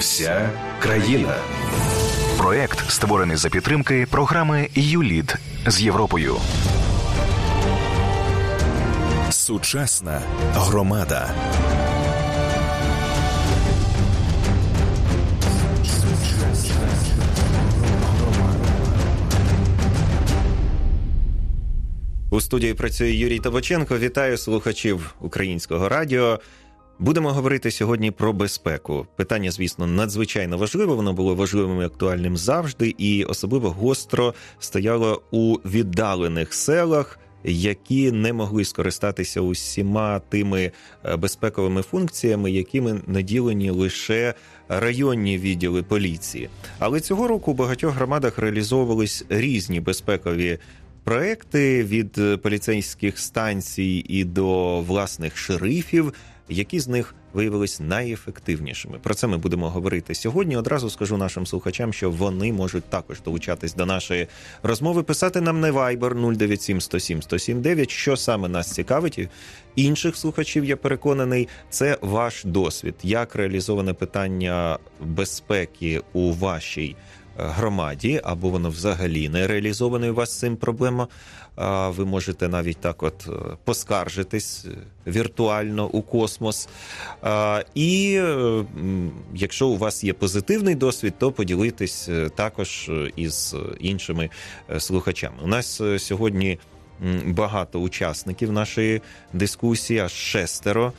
Вся країна. Проект створений за підтримки програми ЮЛІД з Європою. Сучасна громада. У студії працює Юрій Табаченко. Вітаю слухачів українського радіо. Будемо говорити сьогодні про безпеку. Питання, звісно, надзвичайно важливе. Воно було важливим і актуальним завжди, і особливо гостро стояло у віддалених селах. Які не могли скористатися усіма тими е, безпековими функціями, якими наділені лише районні відділи поліції. Але цього року у багатьох громадах реалізовувались різні безпекові проекти від поліцейських станцій і до власних шерифів, які з них виявились найефективнішими. Про це ми будемо говорити сьогодні. Одразу скажу нашим слухачам, що вони можуть також долучатись до нашої розмови. Писати нам на Viber 097 107 107 Що саме нас цікавить інших слухачів, я переконаний, це ваш досвід, як реалізоване питання безпеки у вашій громаді, або воно взагалі не реалізоване у вас цим проблема. Ви можете навіть так от е, поскаржитись е, віртуально у космос. І е, якщо у вас є позитивний досвід, то поділитись також із іншими слухачами. У нас сьогодні багато учасників нашої дискусії, аж шестеро.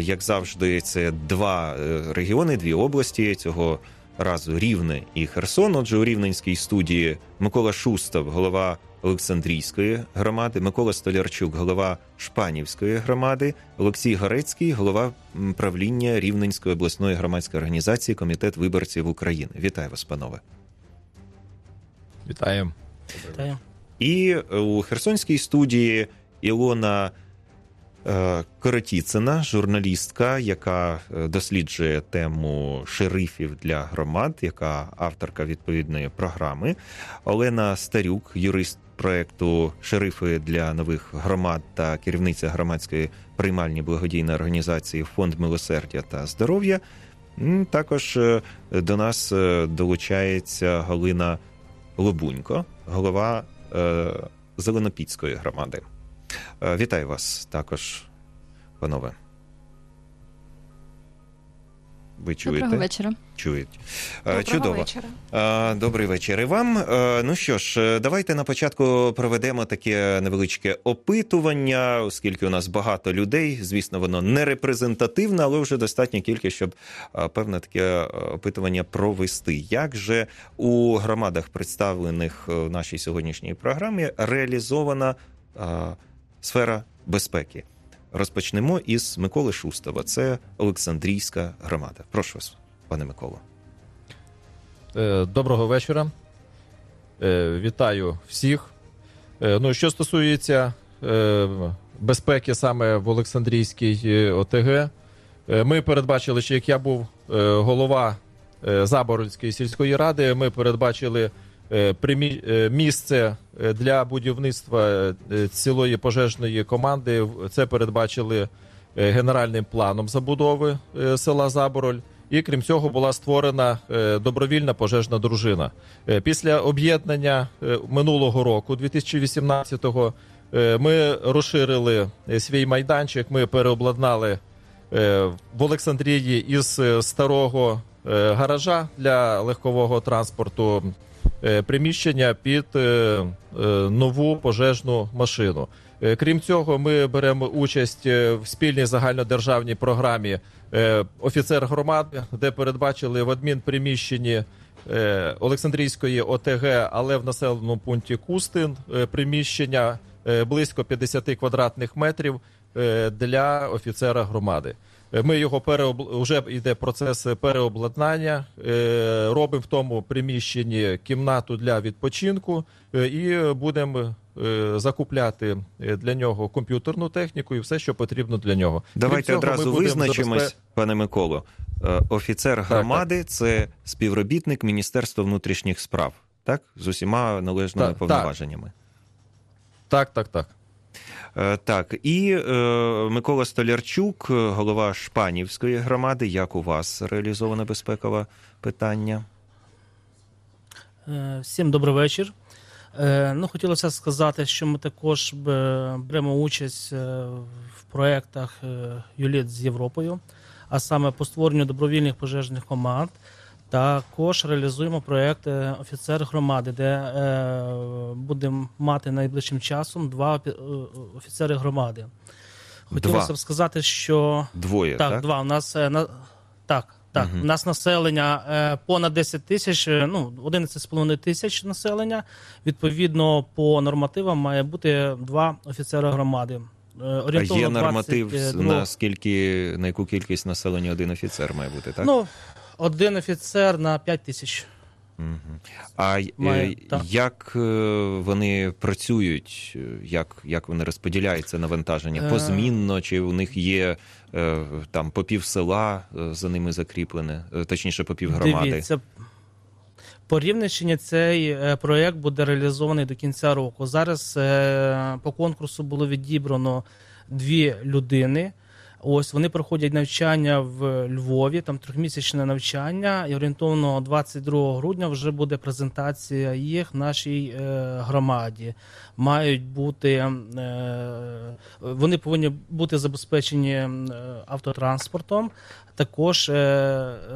Як завжди, це два регіони, дві області цього разу Рівне і Херсон. Отже, у Рівненській студії Микола Шустав, голова Олександрійської громади, Микола Столярчук, голова Шпанівської громади, Олексій Горецький, голова правління Рівненської обласної громадської організації Комітет виборців України. Вітаю вас, панове. Вітаю. Вітаю. І у Херсонській студії Ілона Коротіцина, журналістка, яка е, досліджує тему шерифів для громад, яка авторка відповідної програми. Олена Старюк, юрист проекту Шерифи для нових громад та керівниця громадської приймальні благодійної організації Фонд милосердя та здоров'я. Також е, до нас долучається Галина Лобунько, голова Зеленопільської громади. Е, вітаю вас також, панове. Ви чуєте? Доброго вечора. Чують. Е, Доброго Чудово. вечора. Е, добрий вечір і вам. Ну що ж, давайте на початку проведемо таке невеличке опитування, оскільки у нас багато людей. Звісно, воно не репрезентативне, але вже достатня кількість, щоб певне таке опитування провести. Як же у громадах, представлених в нашій сьогоднішній програмі, реалізована сфера безпеки. Розпочнемо із Миколи Шустова. Це Олександрійська громада. Прошу вас, пане Миколо. Е, доброго вечора. Е, вітаю всіх. Е, ну, що стосується безпеки саме в Олександрійській ОТГ, ми передбачили, що як я був голова Заборольської сільської ради, ми передбачили місце е, для будівництва цілої пожежної команди. Це передбачили генеральним планом забудови села Забороль. І крім цього була створена добровільна пожежна дружина. Після об'єднання минулого року, 2018-го, ми розширили свій майданчик. Ми переобладнали в Олександрії із старого гаража для легкового транспорту Е, приміщення під е, е, нову пожежну машину. Крім цього, ми беремо участь в спільній загальнодержавній програмі офіцер громади, де передбачили в адмінприміщенні Олександрійської ОТГ, але в населеному пункті Кустин приміщення близько 50 квадратних метрів для офіцера громади. Ми його переоб... вже йде процес переобладнання. Е, робимо в тому приміщенні кімнату для відпочинку е, і будемо е, закупляти для нього комп'ютерну техніку і все, що потрібно для нього. Давайте цього, одразу визначимось, забезпе... пане Миколо. Офіцер громади так. це співробітник Міністерства внутрішніх справ, так з усіма належними так, повноваженнями. Так, так, так. Е, Так, і е, Микола Столярчук, голова Шпанівської громади. Як у вас реалізоване безпекове питання? Е, Всім добрий вечір. Ну, хотілося сказати, що ми також беремо участь в проєктах U-LEAD з Європою, а саме по створенню добровільних пожежних команд. Також реалізуємо проєкт е, офіцер громади, де е, будемо мати найближчим часом два е, офіцери громади. Хотілося Два. б сказати, що Двоє, так? так, два. У нас на так. Так, Мгм. у нас населення понад 10 тисяч, ну 11,5 тисяч населення. Відповідно, по нормативам має бути два офіцери громади. Е, А Орієнтовно є норматив, 22. на скільки, на яку кількість населення один офіцер має бути, так? Ну, один офіцер на 5 тисяч. А е, Має, як е, вони працюють, як, як вони розподіляються навантаження? Е. Позмінно, чи у них є там по пів села за ними закріплене, точніше, по пів громади? Дивіться, по Рівненщині цей проєкт буде реалізований до кінця року. Зараз по конкурсу було відібрано дві людини. Ось вони проходять навчання в Львові, там трьохмісячне навчання, і орієнтовно 22 грудня вже буде презентація їх в нашій е, громаді. Мають бути е, вони повинні бути забезпечені е, автотранспортом, також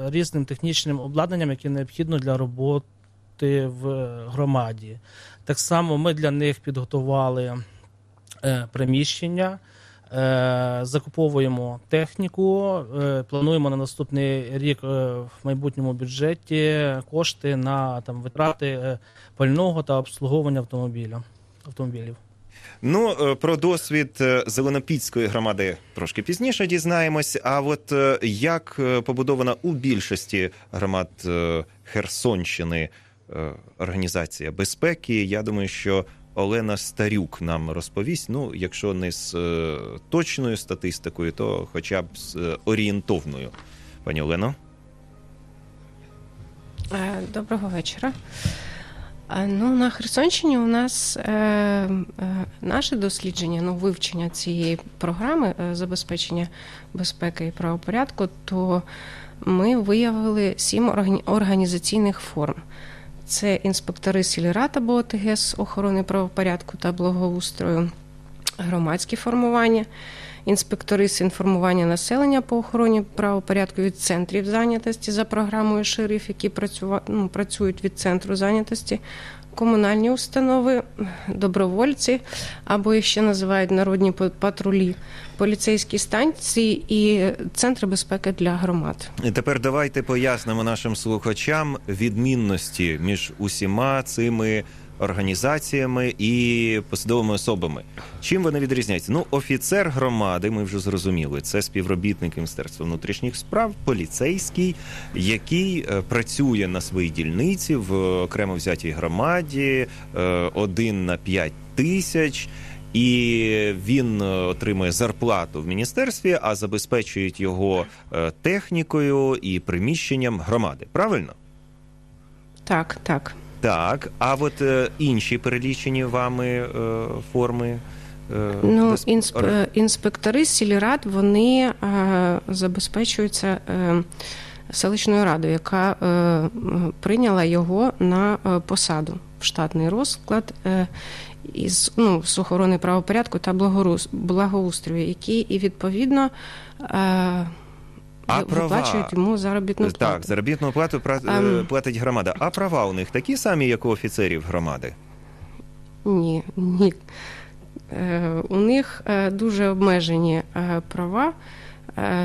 різним технічним обладнанням, яке необхідно для роботи в громаді. Так само ми для них підготували приміщення. Е, Закуповуємо техніку, е, плануємо на наступний рік е, в майбутньому бюджеті кошти на там витрати пального та обслуговування автомобіля автомобілів. Ну, про досвід Зеленопільської громади трошки пізніше дізнаємось. А от як побудована у більшості громад Херсонщини організація безпеки, я думаю, що Олена Старюк нам розповість. Ну, якщо не з е, точною статистикою, то хоча б з е, орієнтовною. Пані Олено. Е, Доброго вечора. Е, Ну, на Херсонщині у нас е, е, наше дослідження, ну, вивчення цієї програми е, забезпечення безпеки і правопорядку, то ми виявили сім органі- організаційних форм. Це інспектори сільрад або ОТГ з охорони правопорядку та благоустрою, громадські формування, інспектори з інформування населення по охороні правопорядку від центрів зайнятості за програмою шериф, які ну, працюють від центру зайнятості, комунальні установи, добровольці, або їх ще називають народні па- патрулі, поліцейські станції і центри безпеки для громад. І Тепер давайте пояснимо нашим слухачам відмінності між усіма цими організаціями і посадовими особами. Чим вони відрізняються? Ну, офіцер громади, ми вже зрозуміли, це співробітник Міністерства внутрішніх справ, поліцейський, який е, працює на своїй дільниці в окремо взятій громаді е, один на п'ять тисяч. І він е, отримує зарплату в міністерстві, а забезпечують його е, технікою і приміщенням громади. Правильно? Так, так. Так. А от е, інші перелічені вами е, форми. е, Ну, безп- інсп... е, інспектори сільрад вони е, забезпечуються е, селищною радою, яка е, м, прийняла його на е, посаду в штатний розклад е, із ну, з охорони правопорядку та благорус- благоустрою, які і відповідно е, А виплачують йому заробітну плату. Так, заробітну плату е, Ем. платить громада. А права у них такі самі, як у офіцерів громади. Ні, ні. Е, у них е, дуже обмежені права,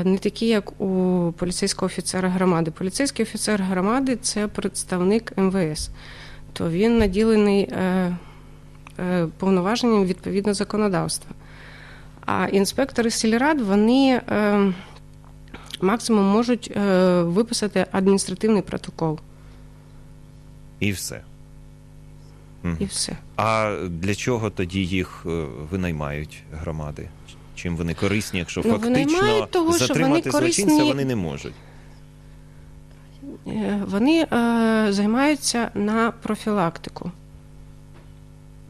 не такі, як у поліцейського офіцера громади. Поліцейський офіцер громади це представник МВС, то він наділений повноваженням відповідно законодавства. А інспектори сільрад вони е, максимум можуть е, виписати адміністративний протокол І все. І все. А для чого тоді їх е, винаймають громади? Чим вони корисні, якщо Ну, фактично того, затримати вони злочинця корисні- вони не можуть? Е, Вони е, займаються на профілактику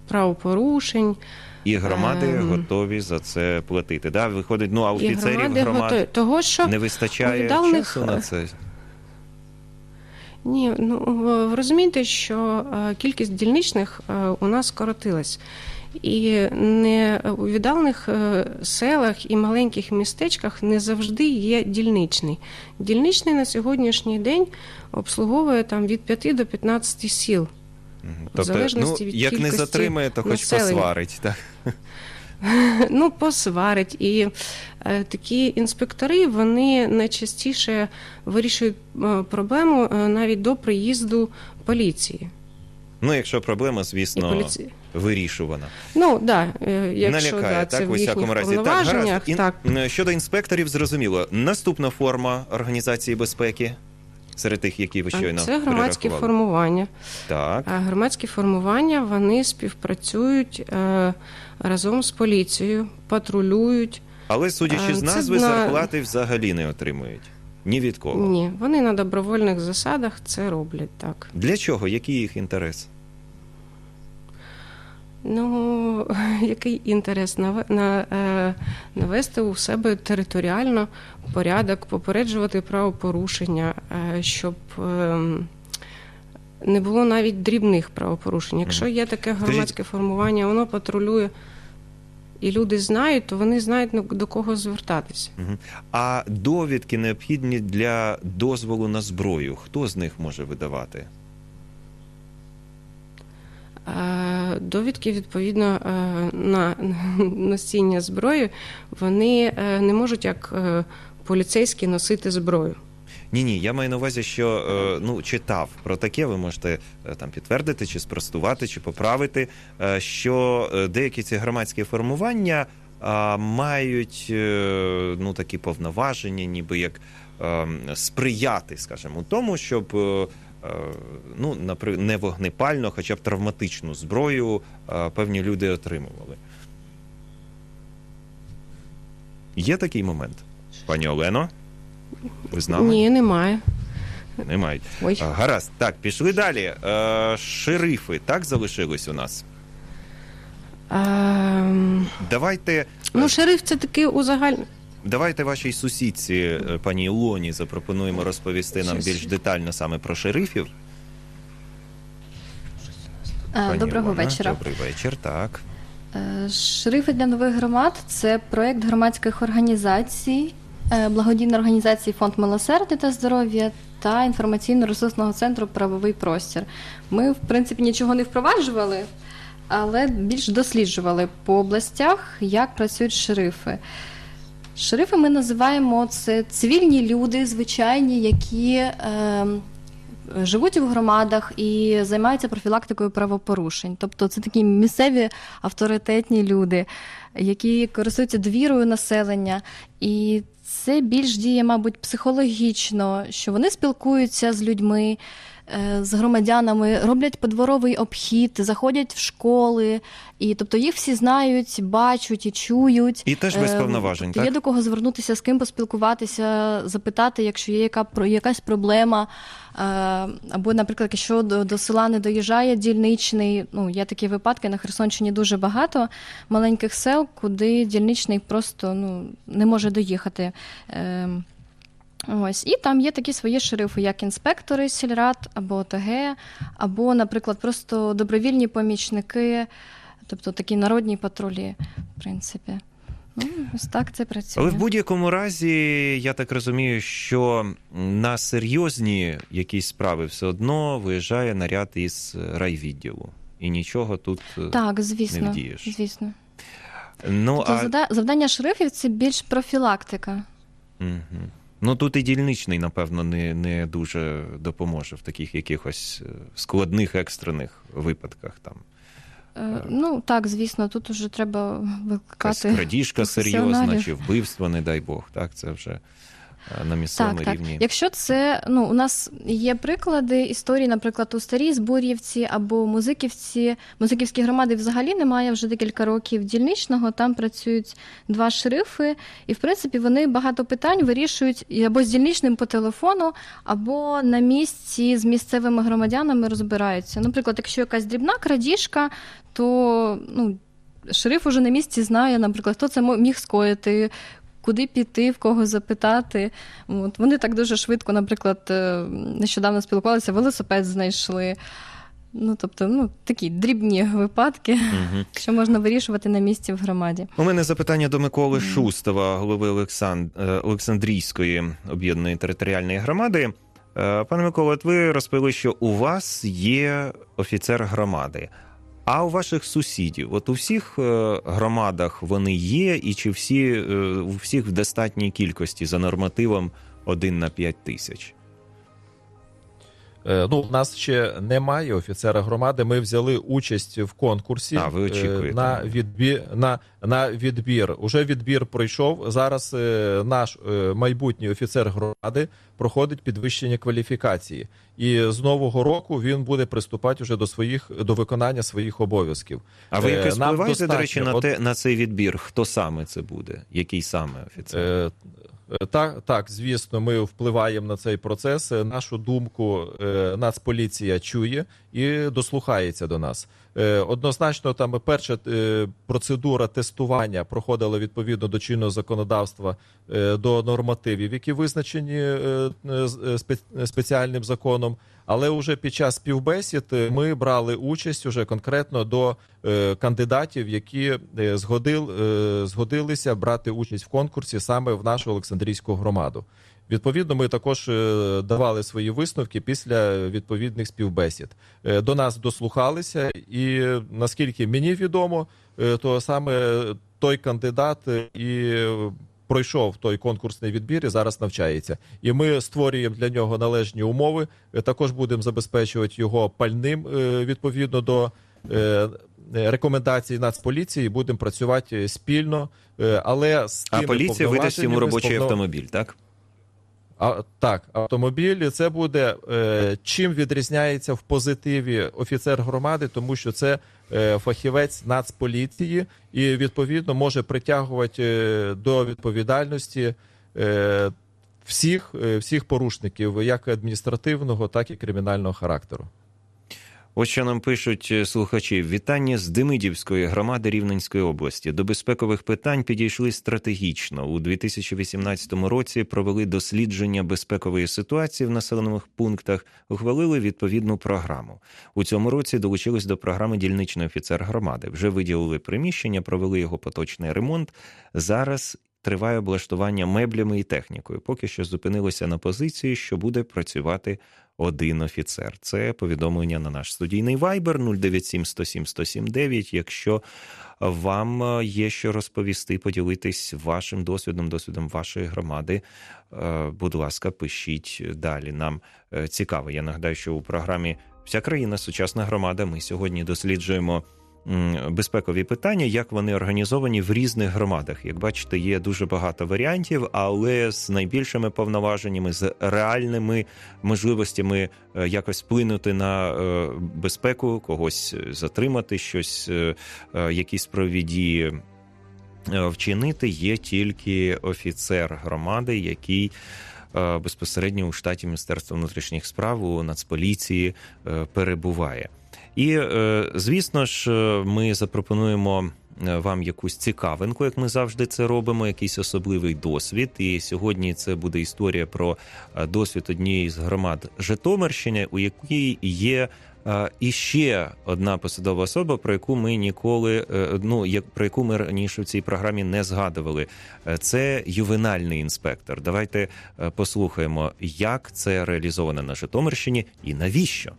правопорушень, І громади Ем. готові за це платити. Да? Виходить, ну а офіцерів громади громад готові. Того, що не вистачає віддалених, часу на це. Ні, ну ви розумієте, що е, кількість дільничних е, у нас скоротилась. І не у віддалених е, селах і маленьких містечках не завжди є дільничний. Дільничний на сьогоднішній день обслуговує там від 5 до 15 сіл. Тобто, залежності ну, від як не затримає, то хоч населення. посварить. Так? ну, посварить. І е, такі інспектори вони найчастіше вирішують е, проблему е, навіть до приїзду поліції. Ну, якщо проблема, звісно, поліції. вирішувана. Ну да, е, якщо Налякає, да, це так, в у всякому разі. Так, гаразд. Ін- так. Щодо інспекторів, зрозуміло. Наступна форма організації безпеки серед тих, які ви щойно Це громадські формування. Так. Громадські формування вони співпрацюють е, разом з поліцією, патрулюють. Але судячи з назви, на- зарплати взагалі не отримують. Ні від кого. Ні, вони на добровольних засадах це роблять так. Для чого? Який їх інтерес? Ну, який інтерес е, навести у себе територіально порядок, попереджувати правопорушення, е, щоб е, не було навіть дрібних правопорушень. Якщо є таке громадське формування, воно патрулює. І люди знають, то вони знають ну, до кого звертатися. А довідки необхідні для дозволу на зброю. Хто з них може видавати? Е, Довідки відповідно е, на носіння зброї, вони е, не можуть як поліцейські носити зброю. Ні, ні, я маю на увазі, що ну читав про таке. Ви можете там підтвердити, чи спростувати, чи поправити, що деякі ці громадські формування мають ну такі повноваження, ніби як е, сприяти, скажімо, тому, щоб. Е, е, Ну, не вогнепальну, хоча б травматичну зброю е, певні люди отримували. Є такий момент, пані Олено? Ви з нами? Ні, немає. Немає. Ой. Гаразд. Так, пішли далі. Е, шерифи так залишились у нас. Ем, Давайте, е, ну, шериф це такий узагаль... давайте вашій сусідці, е, пані Ілоні, запропонуємо розповісти нам більш детально саме про шерифів. Е, Пані Доброго Ілона, вечора. Добрий вечір, так. Е, Шерифи для нових громад це проєкт громадських організацій, благодійної організації Фонд милосердя та здоров'я та інформаційно-ресурсного центру Правовий простір. Ми, в принципі, нічого не впроваджували, але більш досліджували по областях, як працюють шерифи. Шерифи ми називаємо це цивільні люди, звичайні, які е, живуть у громадах і займаються профілактикою правопорушень. Тобто це такі місцеві авторитетні люди, які користуються довірою населення. І це більш діє, мабуть, психологічно, що вони спілкуються з людьми. Е, З громадянами роблять подворовий обхід, заходять в школи, і тобто їх всі знають, бачать і чують. І теж без Е, повноважень, тобто так? Є до кого звернутися, з ким поспілкуватися, запитати, якщо є яка про якась проблема. Е, Або, наприклад, якщо до, до села не доїжджає дільничний, ну є такі випадки на Херсонщині дуже багато маленьких сел, куди дільничний просто ну не може доїхати. Е, Ось і там є такі свої шерифи, як інспектори сільрад або ОТГ, або, наприклад, просто добровільні помічники, тобто такі народні патрулі, в принципі. Ну, ось так це працює. Але в будь-якому разі, я так розумію, що на серйозні якісь справи все одно виїжджає наряд із райвідділу. І нічого тут е, Так, не звісно. вдієш. звісно. Ну, Тобто а... завдання шерифів це більш профілактика. Мгм. Ну тут і дільничний, напевно, не, не дуже допоможе в таких якихось е, складних екстрених випадках. Там Е, Ну так, звісно, тут уже треба якась викликати. крадіжка серйозна чи вбивство, не дай Бог. Так, це вже на місцевому Так, так. рівні. Якщо це ну у нас є приклади історії, наприклад, у старій Збур'ївці або Музиківці, Музиківській громади взагалі немає вже декілька років дільничного. Там працюють два шерифи, і в принципі вони багато питань вирішують або з дільничним по телефону, або на місці з місцевими громадянами розбираються. Наприклад, якщо якась дрібна крадіжка, то ну. шериф уже на місці знає, наприклад, хто це міг скоїти. Куди піти, в кого запитати. От. Вони так дуже швидко, наприклад, е, нещодавно спілкувалися, велосипед знайшли. Ну, тобто, ну, такі дрібні випадки, угу. що можна вирішувати на місці в громаді. У мене запитання до Миколи Шустова, голови Олександ... Е, Олександрійської об'єднаної територіальної громади. Е, пане Микола, от ви розповіли, що у вас є офіцер громади. А у ваших сусідів, от у всіх е, громадах вони є, і чи всі у всіх в достатній кількості за нормативом 1 на 5 тисяч? Е, ну, у нас ще немає офіцера громади. Ми взяли участь в конкурсі а, ви очікуєте. на відбір. На на відбір. Уже відбір пройшов. Зараз е, наш е, майбутній офіцер громади проходить підвищення кваліфікації, і з нового року він буде приступати вже до своїх до виконання своїх обов'язків. А ви якось впливаєте, до речі, на те на цей відбір? Хто саме це буде? Який саме офіцер? Е, так, так, звісно, ми впливаємо на цей процес. Е, нашу думку е, Нацполіція чує і дослухається до нас. Однозначно, там перша процедура тестування проходила відповідно до чинного законодавства до нормативів, які визначені спеціальним законом. Але вже під час співбесід ми брали участь уже конкретно до е, кандидатів, які е, згодил, е, згодилися брати участь в конкурсі саме в нашу Олександрійську громаду. Відповідно, ми також давали свої висновки після відповідних співбесід. До нас дослухалися, і наскільки мені відомо, то саме той кандидат і пройшов той конкурсний відбір і зараз навчається. І ми створюємо для нього належні умови. Е, також будемо забезпечувати його пальним е, відповідно до е, рекомендацій Нацполіції. Будемо працювати спільно, але з а поліція видасть йому робочий повно... автомобіль, так. А, Так, автомобіль це буде е, чим відрізняється в позитиві офіцер громади, тому що це фахівець нацполіції і відповідно може притягувати е, до відповідальності е, всіх, е, всіх порушників, як адміністративного, так і кримінального характеру. Ось що нам пишуть е, слухачі: вітання з Демидівської громади Рівненської області. До безпекових питань підійшли стратегічно. У 2018 році провели дослідження безпекової ситуації в населених пунктах, ухвалили відповідну програму. У цьому році долучились до програми дільничний офіцер громади. Вже виділили приміщення, провели його поточний ремонт. Зараз триває облаштування меблями і технікою. Поки що зупинилося на позиції, що буде працювати один офіцер. Це повідомлення на наш студійний вайбер 097 107 1079. Якщо вам є що розповісти, поділитись вашим досвідом, досвідом вашої громади. Е, будь ласка, пишіть далі. Нам е, цікаво. Я нагадаю, що у програмі Вся країна сучасна громада. Ми сьогодні досліджуємо безпекові питання, як вони організовані в різних громадах. Як бачите, є дуже багато варіантів, але з найбільшими повноваженнями, з реальними можливостями е, якось вплинути на е, безпеку, когось затримати, щось, е, якісь провіді. Вчинити є тільки офіцер громади, який безпосередньо у штаті Міністерства внутрішніх справ у Нацполіції перебуває. І е, звісно ж, е, ми запропонуємо. Е, вам якусь цікавинку, як ми завжди це робимо, якийсь особливий досвід. І сьогодні це буде історія про досвід однієї з громад Житомирщини, у якій є іще одна посадова особа, про яку ми ніколи ну як про яку ми раніше в цій програмі не згадували. Це ювенальний інспектор. Давайте послухаємо, як це реалізовано на Житомирщині і навіщо.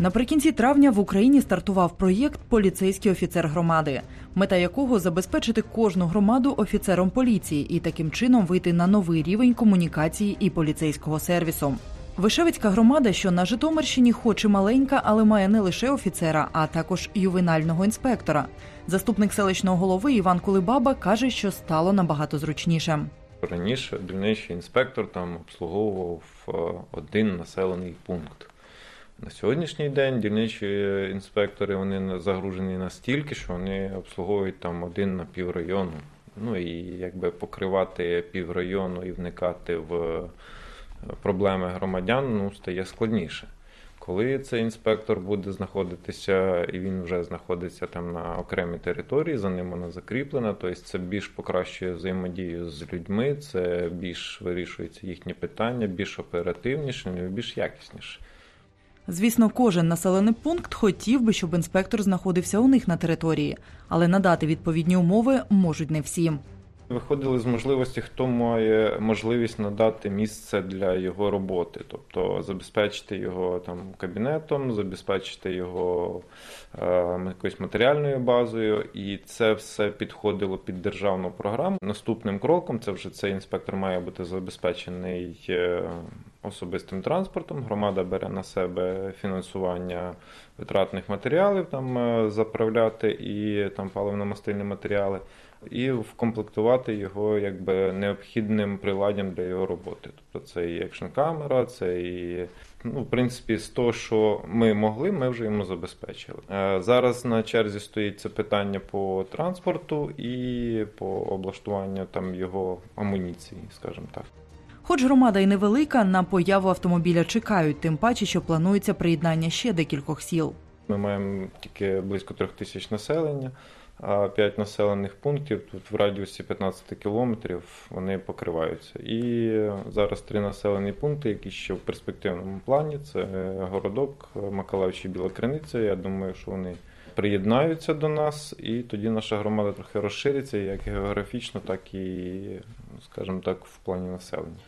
Наприкінці травня в Україні стартував проєкт Поліцейський офіцер громади, мета якого забезпечити кожну громаду офіцером поліції і таким чином вийти на новий рівень комунікації і поліцейського сервісу. Вишевицька громада, що на Житомирщині, хоч і маленька, але має не лише офіцера, а також ювенального інспектора. Заступник селищного голови Іван Кулибаба каже, що стало набагато зручніше. Раніше дільничий інспектор там обслуговував е, один населений пункт. На сьогоднішній день дільничі інспектори вони загружені настільки, що вони обслуговують там один на піврайону. Ну і якби покривати піврайону і вникати в проблеми громадян ну, стає складніше. Коли цей інспектор буде знаходитися, і він вже знаходиться там на окремій території, за ним вона закріплена, тобто це більш покращує взаємодію з людьми, це більш вирішується їхні питання, більш оперативніше, більш якісніше. Звісно, кожен населений пункт хотів би, щоб інспектор знаходився у них на території, але надати відповідні умови можуть не всі. Виходили з можливості, хто має можливість надати місце для його роботи, тобто забезпечити його там кабінетом, забезпечити його е, якоюсь матеріальною базою, і це все підходило під державну програму. Наступним кроком це вже цей інспектор має бути забезпечений е, особистим транспортом. Громада бере на себе фінансування витратних матеріалів, там е, заправляти і там паливно-мастильні матеріали і вкомплектувати його якби необхідним приладдям для його роботи. Тобто це і екшн камера, це і ну, в принципі, з того, що ми могли, ми вже йому забезпечили. Е, зараз на черзі стоїть це питання по транспорту і по облаштуванню там його амуніції, скажімо так. Хоч громада і невелика, на появу автомобіля чекають, тим паче, що планується приєднання ще декількох сіл. Ми маємо тільки близько трьох тисяч населення а 5 населених пунктів тут в радіусі 15 кілометрів вони покриваються. І зараз три населені пункти, які ще в перспективному плані. Це городок, Макалавич і Біла Криниця. Я думаю, що вони приєднаються до нас, і тоді наша громада трохи розшириться як географічно, так і, скажімо так, в плані населення.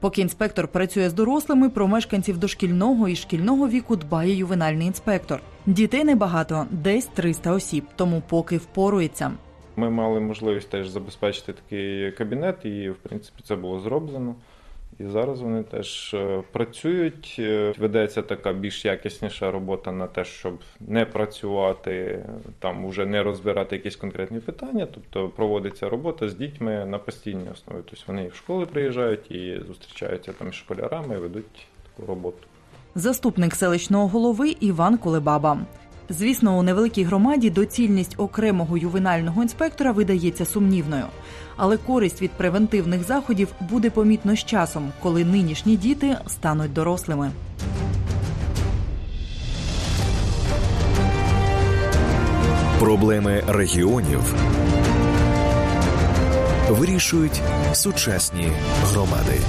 Поки інспектор працює з дорослими, про мешканців дошкільного і шкільного віку дбає ювенальний інспектор. Дітей небагато, десь 300 осіб, тому поки впорується. Ми мали можливість теж забезпечити такий кабінет, і в принципі це було зроблено. І зараз вони теж е, працюють. Е, ведеться така більш якісніша робота на те, щоб не працювати там, вже не розбирати якісь конкретні питання. Тобто проводиться робота з дітьми на постійній основі. Тобто вони в школи приїжджають і зустрічаються там з школярами і ведуть таку роботу. Заступник селищного голови Іван Кулебаба. Звісно, у невеликій громаді доцільність окремого ювенального інспектора видається сумнівною, але користь від превентивних заходів буде помітно з часом, коли нинішні діти стануть дорослими. Проблеми регіонів вирішують сучасні громади.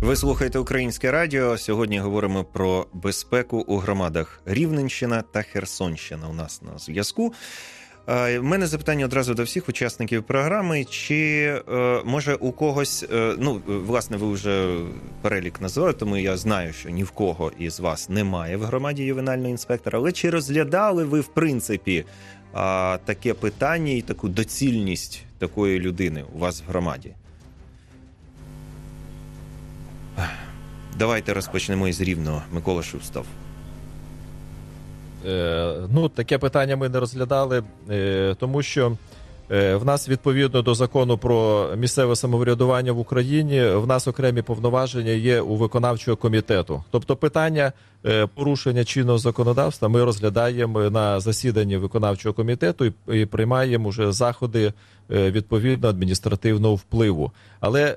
Ви слухаєте Українське Радіо. Сьогодні говоримо про безпеку у громадах Рівненщина та Херсонщина. У нас на зв'язку. У мене запитання одразу до всіх учасників програми. Чи е, може у когось, е, ну власне, ви вже перелік назвали, тому я знаю, що ні в кого із вас немає в громаді ювенального інспектора. Але чи розглядали ви в принципі таке питання і таку доцільність такої людини у вас в громаді? Давайте розпочнемо із рівного. Микола Шустав. Е, ну, таке питання ми не розглядали, е, тому що е, в нас відповідно до закону про місцеве самоврядування в Україні в нас окремі повноваження є у виконавчого комітету. Тобто, питання порушення чинного законодавства ми розглядаємо на засіданні виконавчого комітету і приймаємо вже заходи відповідно адміністративного впливу. Але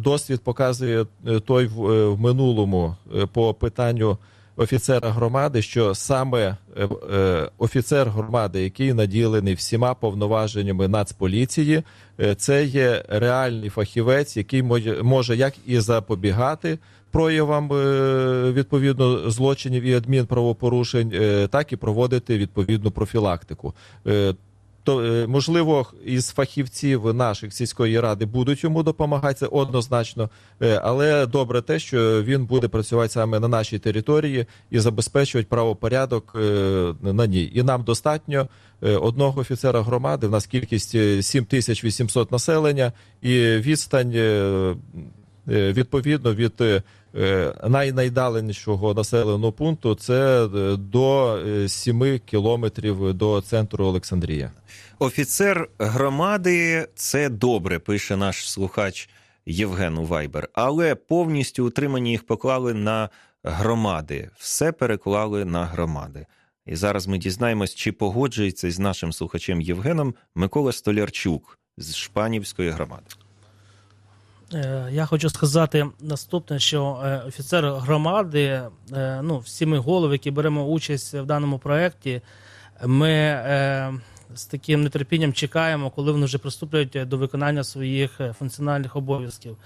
досвід показує той в минулому по питанню офіцера громади, що саме е, е, офіцер громади, який наділений всіма повноваженнями Нацполіції, е, це є реальний фахівець, який може як і запобігати проявам відповідно злочинів і адмінправопорушень, так і проводити відповідну профілактику то е, можливо із фахівців наших сільської ради будуть йому допомагати це однозначно, е, але добре те, що він буде працювати саме на нашій території і забезпечувати правопорядок е, на ній. І нам достатньо одного офіцера громади. В нас кількість 7800 населення і відстань відповідно від. Найнайдаленішого населеного пункту це до 7 кілометрів до центру Олександрія. Офіцер громади це добре, пише наш слухач Євген Вайбер, але повністю утримання їх поклали на громади, все переклали на громади. І зараз ми дізнаємось, чи погоджується з нашим слухачем Євгеном Микола Столярчук з Шпанівської громади. Е, Я хочу сказати наступне, що е, офіцер громади, е, ну, всі ми голови, які беремо участь в даному проєкті, ми з таким нетерпінням чекаємо, коли вони вже приступлять до виконання своїх функціональних обов'язків.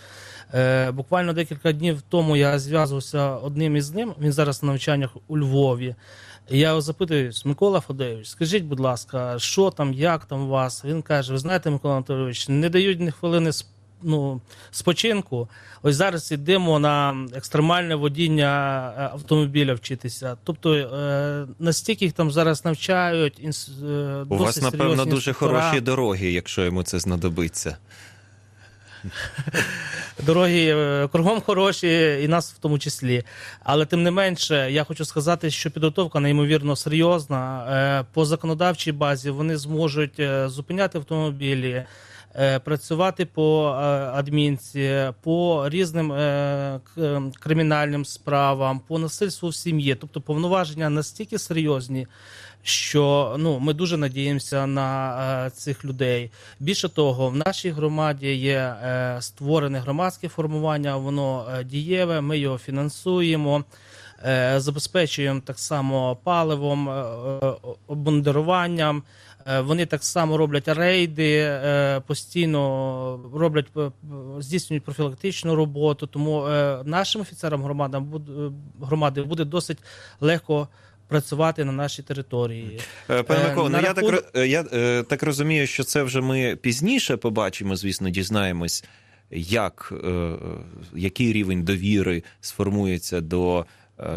Буквально декілька днів тому я зв'язувався одним із ним. Він зараз на навчаннях у Львові. Я його запитуюсь, Микола Фадеєвич, скажіть, будь ласка, що там, як там у вас? Він каже: ви знаєте, Микола Анатолійович, не дають ні хвилини сп- ну, спочинку. Ось зараз йдемо на екстремальне водіння е, автомобіля вчитися. Тобто е, настільки їх там зараз навчають, інс, е, У вас, напевно, дуже інструктора. хороші дороги, якщо йому це знадобиться. Дороги е, кругом хороші, і нас в тому числі. Але тим не менше, я хочу сказати, що підготовка неймовірно серйозна. По законодавчій базі вони зможуть зупиняти автомобілі. Е, Працювати по е, адмінці, по різним е, кримінальним справам, по насильству в сім'ї, тобто повноваження настільки серйозні, що ну ми дуже надіємося на е, цих людей. Більше того, в нашій громаді є е, створене громадське формування, воно е, дієве. Ми його фінансуємо. е, Забезпечуємо так само паливом, е, обмундируванням. Е, Вони так само роблять рейди, е, постійно роблять е, здійснюють профілактичну роботу. Тому нашим офіцерам громадам громади буде досить легко працювати на нашій території. Пане Микола, ну на я, так, я так розумію, що це вже ми пізніше побачимо, звісно, дізнаємось, як, який рівень довіри сформується до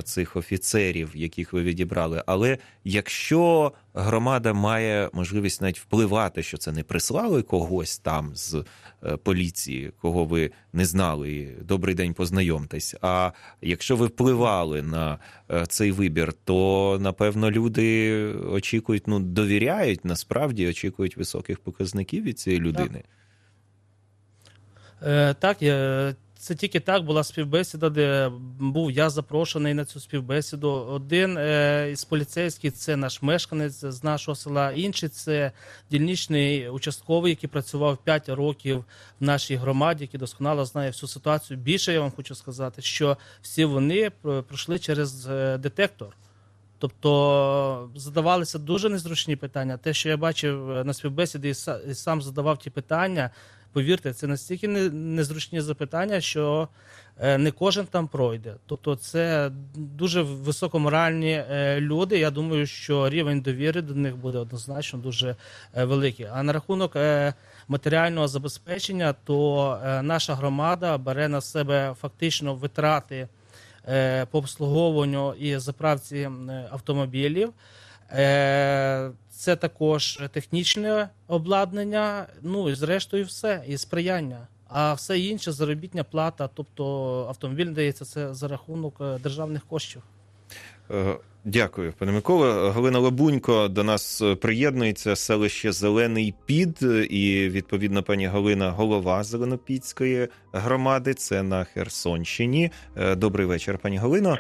цих офіцерів, яких ви відібрали. Але якщо громада має можливість навіть впливати, що це не прислали когось там з е, поліції, кого ви не знали, і добрий день, познайомтесь. А якщо ви впливали на е, цей вибір, то напевно люди очікують, ну довіряють, насправді очікують високих показників від цієї людини. Е, так, я, це тільки так була співбесіда, де був я запрошений на цю співбесіду. Один е, із поліцейських це наш мешканець з нашого села, інший це дільничний участковий, який працював 5 років в нашій громаді, який досконало знає всю ситуацію. Більше я вам хочу сказати, що всі вони пройшли через е, детектор. Тобто задавалися дуже незручні питання. Те, що я бачив е, на співбесіді і сам задавав ті питання, повірте, це настільки незручні запитання, що е, не кожен там пройде. Тобто, це дуже високоморальні е, люди. Я думаю, що рівень довіри до них буде однозначно дуже е, великий. А на рахунок матеріального забезпечення, то наша громада бере на себе фактично витрати по обслуговуванню і заправці автомобілів. Це також технічне обладнання, ну і зрештою все, і сприяння. А все інше заробітня плата, тобто автомобіль дається це за рахунок е, державних коштів. Е, Дякую, пане Микола. Галина Лабунько до нас е, приєднується селище Зелений Під, і відповідно пані Галина, голова Зеленопідської громади. Це на Херсонщині. Добрий вечір, пані Галино.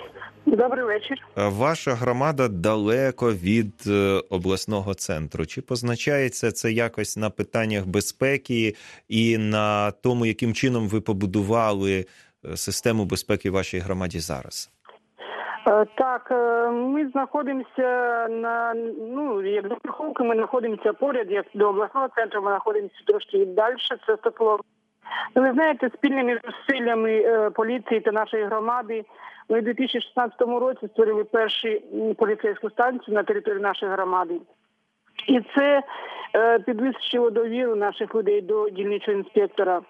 Добрий вечір. Е, Ваша громада далеко від е, обласного центру. Чи позначається це якось на питаннях безпеки і на тому, яким чином ви побудували е, систему безпеки в вашій громаді зараз? Так, ми знаходимося на ну як до Верховки, ми знаходимося поряд, як до обласного центру, ми знаходимося трошки далі. Це Степло. Ну, Ви знаєте, спільними зусиллями поліції та нашої громади ми в 2016 році створили першу поліцейську станцію на території нашої громади. І це е, підвищило довіру наших людей до дільничого інспектора.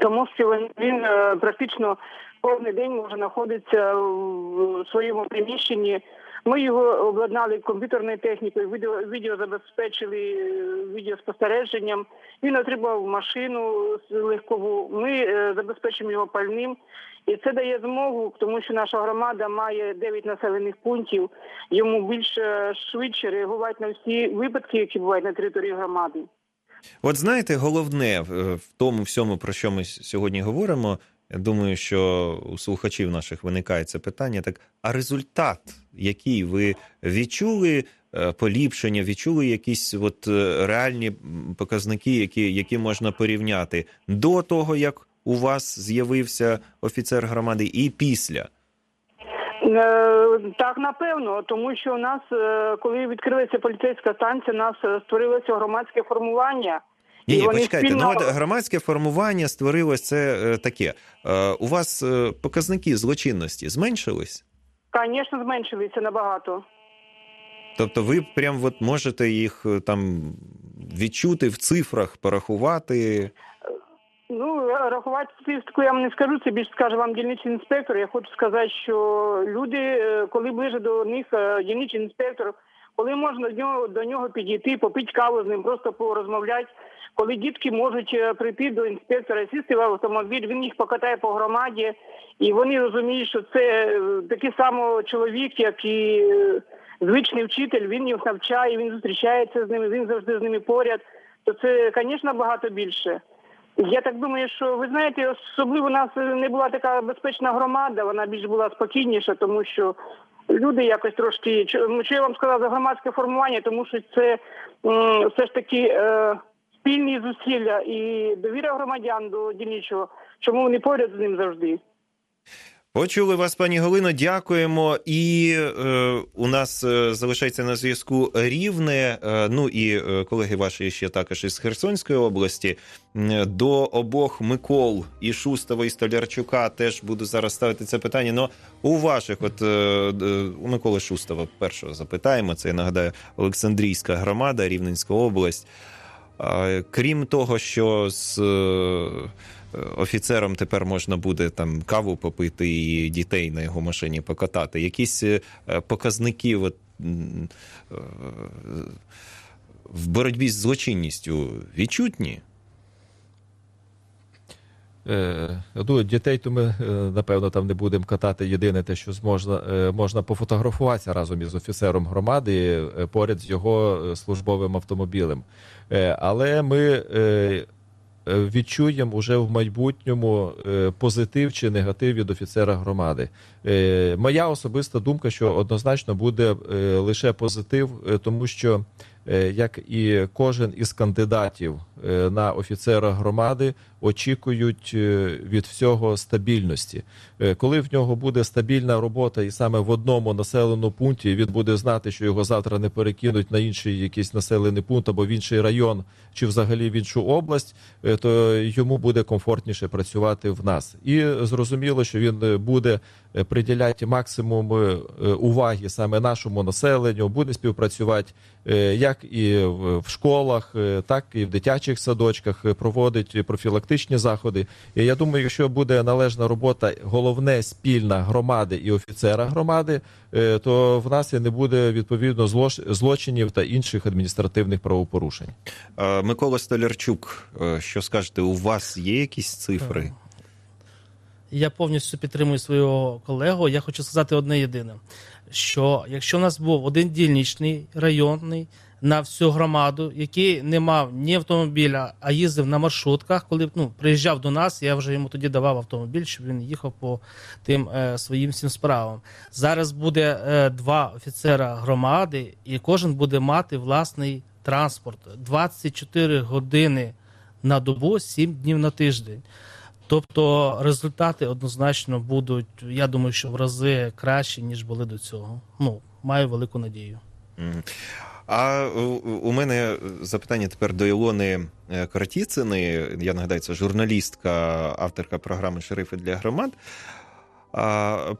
Тому що він, е, практично повний день може знаходитися в своєму приміщенні. Ми його обладнали комп'ютерною технікою, відео, відео забезпечили е, відеоспостереженням. Він отримав машину легкову. Ми е, забезпечимо його пальним. І це дає змогу, тому що наша громада має 9 населених пунктів. Йому більше швидше реагувати на всі випадки, які бувають на території громади. От знаєте, головне е, в тому всьому, про що ми сьогодні говоримо. Я думаю, що у слухачів наших виникає це питання. Так, а результат, який ви відчули е, поліпшення, відчули якісь от е, реальні показники, які, які можна порівняти до того, як у вас з'явився офіцер громади, і після? Е, Так, напевно, тому що у нас, коли відкрилася поліцейська станція, у нас створилося громадське формування. Ні, ні, почекайте. спільно- Ну, от громадське формування створилось це е, таке. Е, у вас е, показники злочинності зменшились? Звісно, зменшилися набагато. Тобто ви прям от можете їх там відчути в цифрах, порахувати. Ну, рахувати статистику я вам не скажу, це більше скаже вам дільничний інспектор. Я хочу сказати, що люди, коли ближе до них дільничний інспектор, коли можна до нього, до нього підійти, попити каву з ним, просто порозмовляти, коли дітки можуть е, прийти до інспектора, сісти в автомобіль, він їх покатає по громаді, і вони розуміють, що це е, такий самий чоловік, як і е, звичний вчитель, він їх навчає, він зустрічається з ними, він завжди з ними поряд. То це, звісно, багато більше. Я так думаю, що ви знаєте, особливо у нас не була така безпечна громада, вона більш була спокійніша, тому що люди якось трошки чому що я вам сказав за громадське формування, тому що це все ж таки е, спільні зусилля і довіра громадян до дільничого, чому вони поряд з ним завжди. Почули вас, пані Галино, дякуємо. І е, у нас е, залишається на зв'язку Рівне. Е, ну і е, колеги ваші ще також із Херсонської області. До обох Микол і Шустова і Столярчука теж буду зараз ставити це питання. Но у ваших, от е, у Миколи Шустова, першого запитаємо. Це я нагадаю Олександрійська громада, Рівненська область. Крім того, що з е, офіцером тепер можна буде там каву попити і дітей на його машині покатати, якісь е, показники от, е, в боротьбі з злочинністю відчутні? Е, Ну, дітей то ми, напевно, там не будемо катати. Єдине те, що зможна, можна пофотографуватися разом із офіцером громади поряд з його службовим автомобілем. Але ми відчуємо вже в майбутньому е, позитив чи негатив від офіцера громади. Е, Моя особиста думка, що однозначно буде е, лише позитив, е, тому що е, як і кожен із кандидатів е, на офіцера громади очікують е, від всього стабільності. Е, Коли в нього буде стабільна робота, і саме в одному населеному пункті він буде знати, що його завтра не перекинуть на інший якийсь населений пункт або в інший район, чи взагалі в іншу область, е, то йому буде комфортніше працювати в нас. І зрозуміло, що він буде приділяти максимум уваги саме нашому населенню, буде співпрацювати як і в школах, так і в дитячих садочках, проводить профілактичні заходи. І я думаю, якщо буде належна робота, головне спільна громади і офіцера громади, е, то в нас і не буде відповідно злочинів та інших адміністративних правопорушень. Е, Микола Столярчук, е, що скажете, у вас є якісь цифри? Я повністю підтримую свого колегу. Я хочу сказати одне єдине: що якщо в нас був один дільничний районний на всю громаду, який не мав ні автомобіля, а їздив на маршрутках, коли ну, приїжджав до нас, я вже йому тоді давав автомобіль, щоб він їхав по тим е, своїм всім справам. Зараз буде е, два офіцера громади, і кожен буде мати власний транспорт 24 години на добу, 7 днів на тиждень. Тобто результати однозначно будуть, я думаю, що в рази кращі, ніж були до цього. Ну, маю велику надію. А у- мене запитання тепер до Ілони е, Каратіцини. Я нагадаю, це журналістка, авторка програми Шерифи для громад.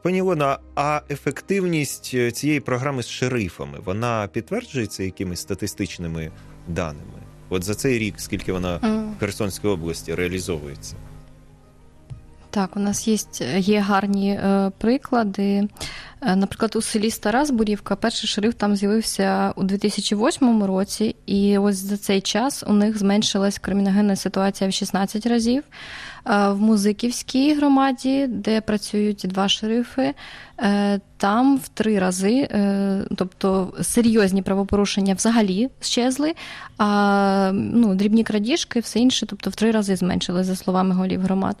Пані Ілона, а ефективність е, цієї програми з шерифами вона підтверджується якимись статистичними даними? От за цей рік, скільки вона в Херсонській області реалізовується? Так, у нас є, є гарні е, приклади. Е, наприклад, у селі Стара Збурівка перший шериф там з'явився у 2008 році, і ось за цей час у них зменшилась криміногенна ситуація в 16 разів. Е, в Музиківській громаді, де працюють два шерифи, е, там в три рази, тобто серйозні правопорушення взагалі щезли, а ну, дрібні крадіжки, все інше, тобто в три рази зменшили, за словами голів громад.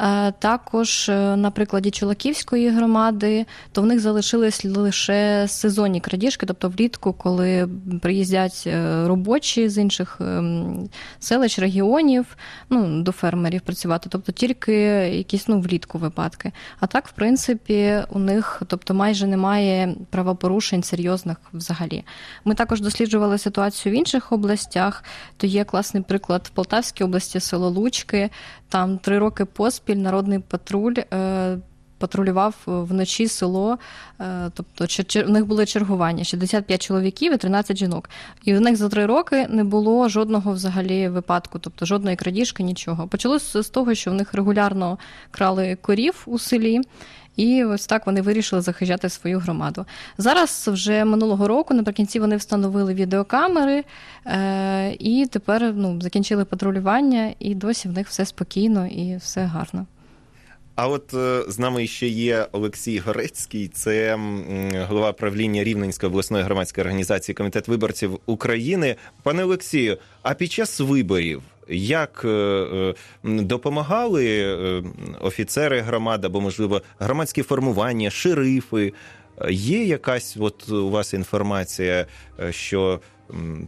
Е, також е, на прикладі Чулаківської громади, то в них залишились лише сезонні крадіжки, тобто влітку, коли приїздять е, робочі з інших ем, селищ, регіонів, ну, до фермерів працювати, тобто тільки якісь ну, влітку випадки. А так, в принципі, у них тобто майже немає правопорушень серйозних взагалі. Ми також досліджували ситуацію в інших областях. То є класний приклад в Полтавській області, село Лучки. Там три роки поспіль народний патруль. Е, Патрулював вночі село, е, тобто в них були чергування 65 чоловіків і 13 жінок. І в них за три роки не було жодного взагалі випадку, тобто жодної крадіжки, нічого. Почалося з того, що в них регулярно крали корів у селі, і ось так вони вирішили захищати свою громаду. Зараз вже минулого року, наприкінці, вони встановили відеокамери е, і тепер ну, закінчили патрулювання, і досі в них все спокійно і все гарно. А от е, з нами ще є Олексій Горецький, це голова правління Рівненської обласної громадської організації Комітет виборців України. Пане Олексію, а під час виборів як е, е, допомагали офіцери громади або, можливо, громадські формування, шерифи? Є якась от у вас інформація, що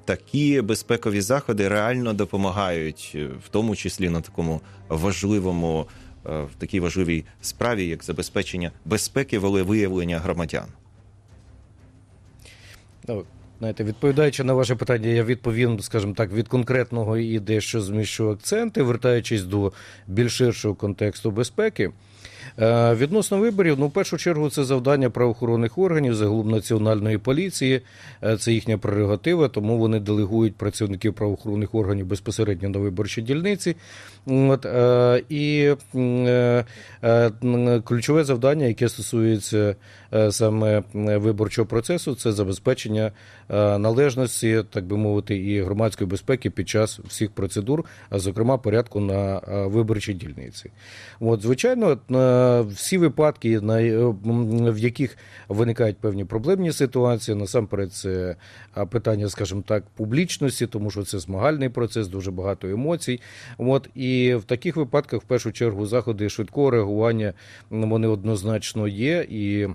такі безпекові заходи реально допомагають, в тому числі на такому важливому Е, в такій важливій справі, як забезпечення безпеки волевиявлення громадян? Знаєте, відповідаючи на ваше питання, я відповім, скажімо так, від конкретного і дещо зміщу акценти, вертаючись до більш ширшого контексту безпеки. Е, відносно виборів, ну в першу чергу це завдання правоохоронних органів, загалом національної поліції, е, це їхня прерогатива, тому вони делегують працівників правоохоронних органів безпосередньо на виборчі дільниці. От, е, І ключове завдання, яке стосується саме виборчого процесу, це забезпечення належності, так би мовити, і громадської безпеки під час всіх процедур, а зокрема порядку на виборчій дільниці. От, звичайно, всі випадки, в яких виникають певні проблемні ситуації, насамперед, це питання, скажімо так, публічності, тому що це змагальний процес, дуже багато емоцій. От і в таких випадках, в першу чергу, заходи швидкого реагування вони однозначно є і.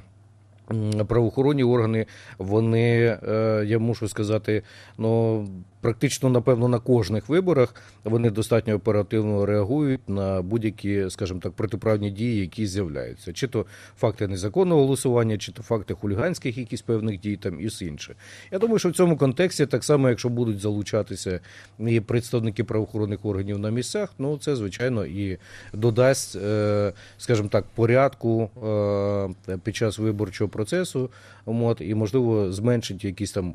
Правоохоронні органи, вони, е, я мушу сказати, ну практично, напевно, на кожних виборах. Вони достатньо оперативно реагують на будь-які, скажімо так, протиправні дії, які з'являються, чи то факти незаконного голосування, чи то факти хуліганських якісь певних дій, там і інше. Я думаю, що в цьому контексті, так само, якщо будуть залучатися і представники правоохоронних органів на місцях, ну це звичайно і додасть, е, скажімо так, порядку е, під час виборчого процесу, і можливо зменшить якісь там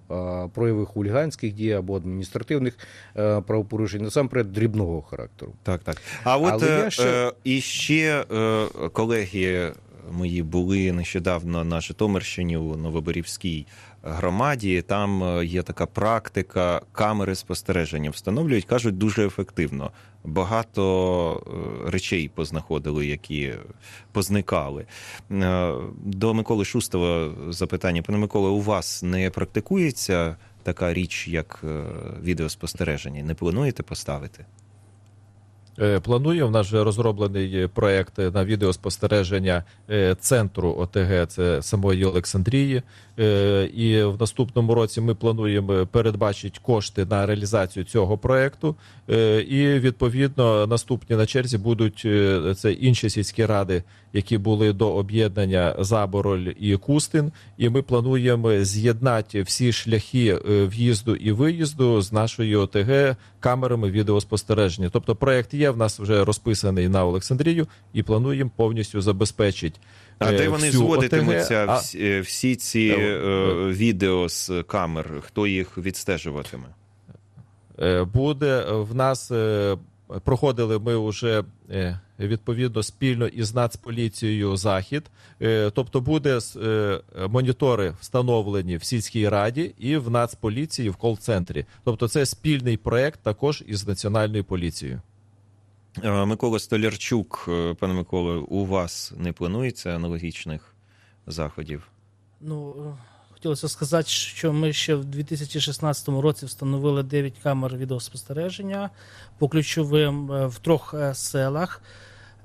прояви хуліганських дій або адміністративних адміністративних е, правопорушень, насамперед дрібного характеру. Так, так. А от е, ще... Е, і ще колеги мої були нещодавно на Житомирщині у Новоборівській громаді. Там є така практика камери спостереження. Встановлюють, кажуть, дуже ефективно. Багато речей познаходили, які позникали. До Миколи Шустова запитання. Пане Миколе, у вас не практикується така річ, як е, відеоспостереження. Не плануєте поставити? Е, планує в нас вже розроблений проект на відеоспостереження е, центру ОТГ, це самої Олександрії. І в наступному році ми плануємо передбачити кошти на реалізацію цього проекту. І відповідно наступні на черзі будуть це інші сільські ради які були до об'єднання Забороль і Кустин. І ми плануємо з'єднати всі шляхи е, в'їзду і виїзду з нашої ОТГ камерами відеоспостереження. Тобто, проект є в нас вже розписаний на Олександрію, і плануємо повністю забезпечити. А де вони зводитимуться а... всі ці е, е, відео з камер? Хто їх відстежуватиме? Буде в нас проходили ми вже е, відповідно спільно із Нацполіцією захід. Е, тобто, буде е, монітори встановлені в сільській раді і в Нацполіції в кол-центрі. Тобто, це спільний проект також із національною поліцією. Микола Столярчук, пане Миколе, у вас не планується аналогічних заходів? Ну хотілося сказати, що ми ще в 2016 році встановили 9 камер відеоспостереження по ключовим е, в трьох е, селах.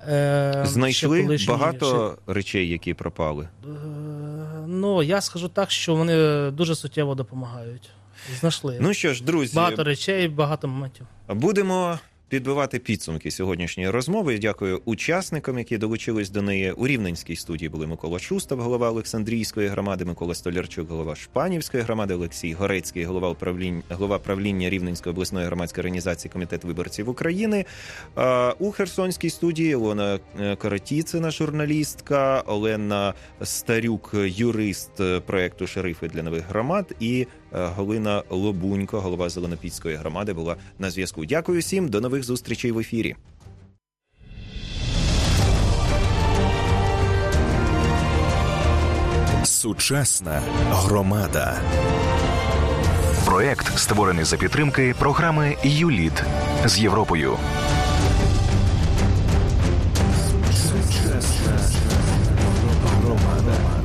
Е, Знайшли колишній- багато речей, які пропали. ну, я скажу так, що вони дуже суттєво допомагають. Знайшли. Ну що ж, друзі, багато речей, багато моментів. Будемо підбивати підсумки сьогоднішньої розмови. Дякую учасникам, які долучились до неї. У Рівненській студії були Микола Шустав, голова Олександрійської громади, Микола Столярчук, голова Шпанівської громади, Олексій Горецький, голова управління голова правління Рівненської обласної громадської організації Комітет виборців України. У Херсонській студії Олена е, Каратіцина, журналістка, Олена Старюк, юрист е, проекту Шерифи для нових громад, і Галина Лобунько, голова Зеленопільської громади, була на зв'язку. Дякую всім, до нових зустрічей в ефірі. Сучасна громада. Проект створений за підтримки програми ЮЛІД з Європою. Сучасна громада.